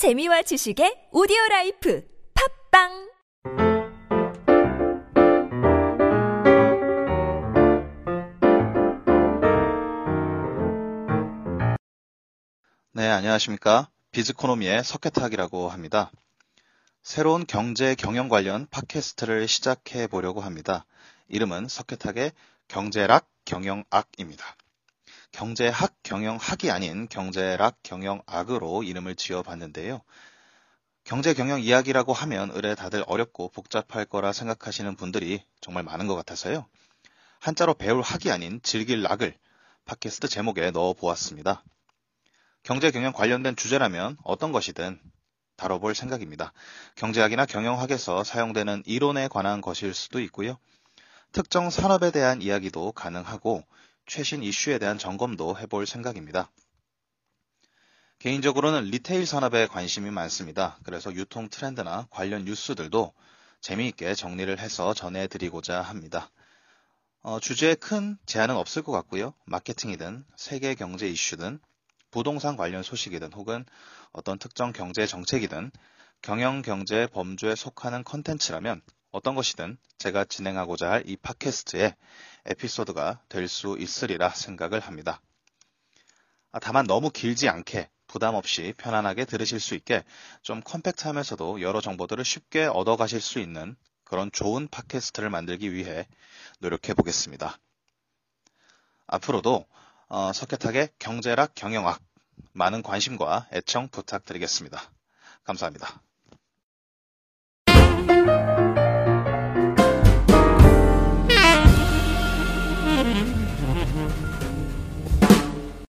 재미와 지식의 오디오 라이프 팟빵 네, 안녕하십니까. 비즈코노미의 석혜탁이라고 합니다. 새로운 경제 경영 관련 팟캐스트를 시작해 보려고 합니다. 이름은 석혜탁의 경제락 경영악입니다. 경제학 경영학이 아닌 경제락 경영악으로 이름을 지어 봤는데요. 경제 경영 이야기라고 하면 의뢰 다들 어렵고 복잡할 거라 생각하시는 분들이 정말 많은 것 같아서요. 한자로 배울 학이 아닌 즐길 락을 팟캐스트 제목에 넣어 보았습니다. 경제 경영 관련된 주제라면 어떤 것이든 다뤄볼 생각입니다. 경제학이나 경영학에서 사용되는 이론에 관한 것일 수도 있고요. 특정 산업에 대한 이야기도 가능하고 최신 이슈에 대한 점검도 해볼 생각입니다. 개인적으로는 리테일 산업에 관심이 많습니다. 그래서 유통 트렌드나 관련 뉴스들도 재미있게 정리를 해서 전해드리고자 합니다. 어, 주제에 큰 제한은 없을 것 같고요. 마케팅이든 세계 경제 이슈든 부동산 관련 소식이든 혹은 어떤 특정 경제 정책이든 경영 경제 범주에 속하는 컨텐츠라면 어떤 것이든 제가 진행하고자 할 이 팟캐스트의 에피소드가 될 수 있으리라 생각을 합니다. 아, 다만 너무 길지 않게 부담 없이 편안하게 들으실 수 있게 좀 컴팩트하면서도 여러 정보들을 쉽게 얻어가실 수 있는 그런 좋은 팟캐스트를 만들기 위해 노력해 보겠습니다. 앞으로도 어, 석회탁의 경제락 경영학 많은 관심과 애청 부탁드리겠습니다. 감사합니다. Mm-hmm.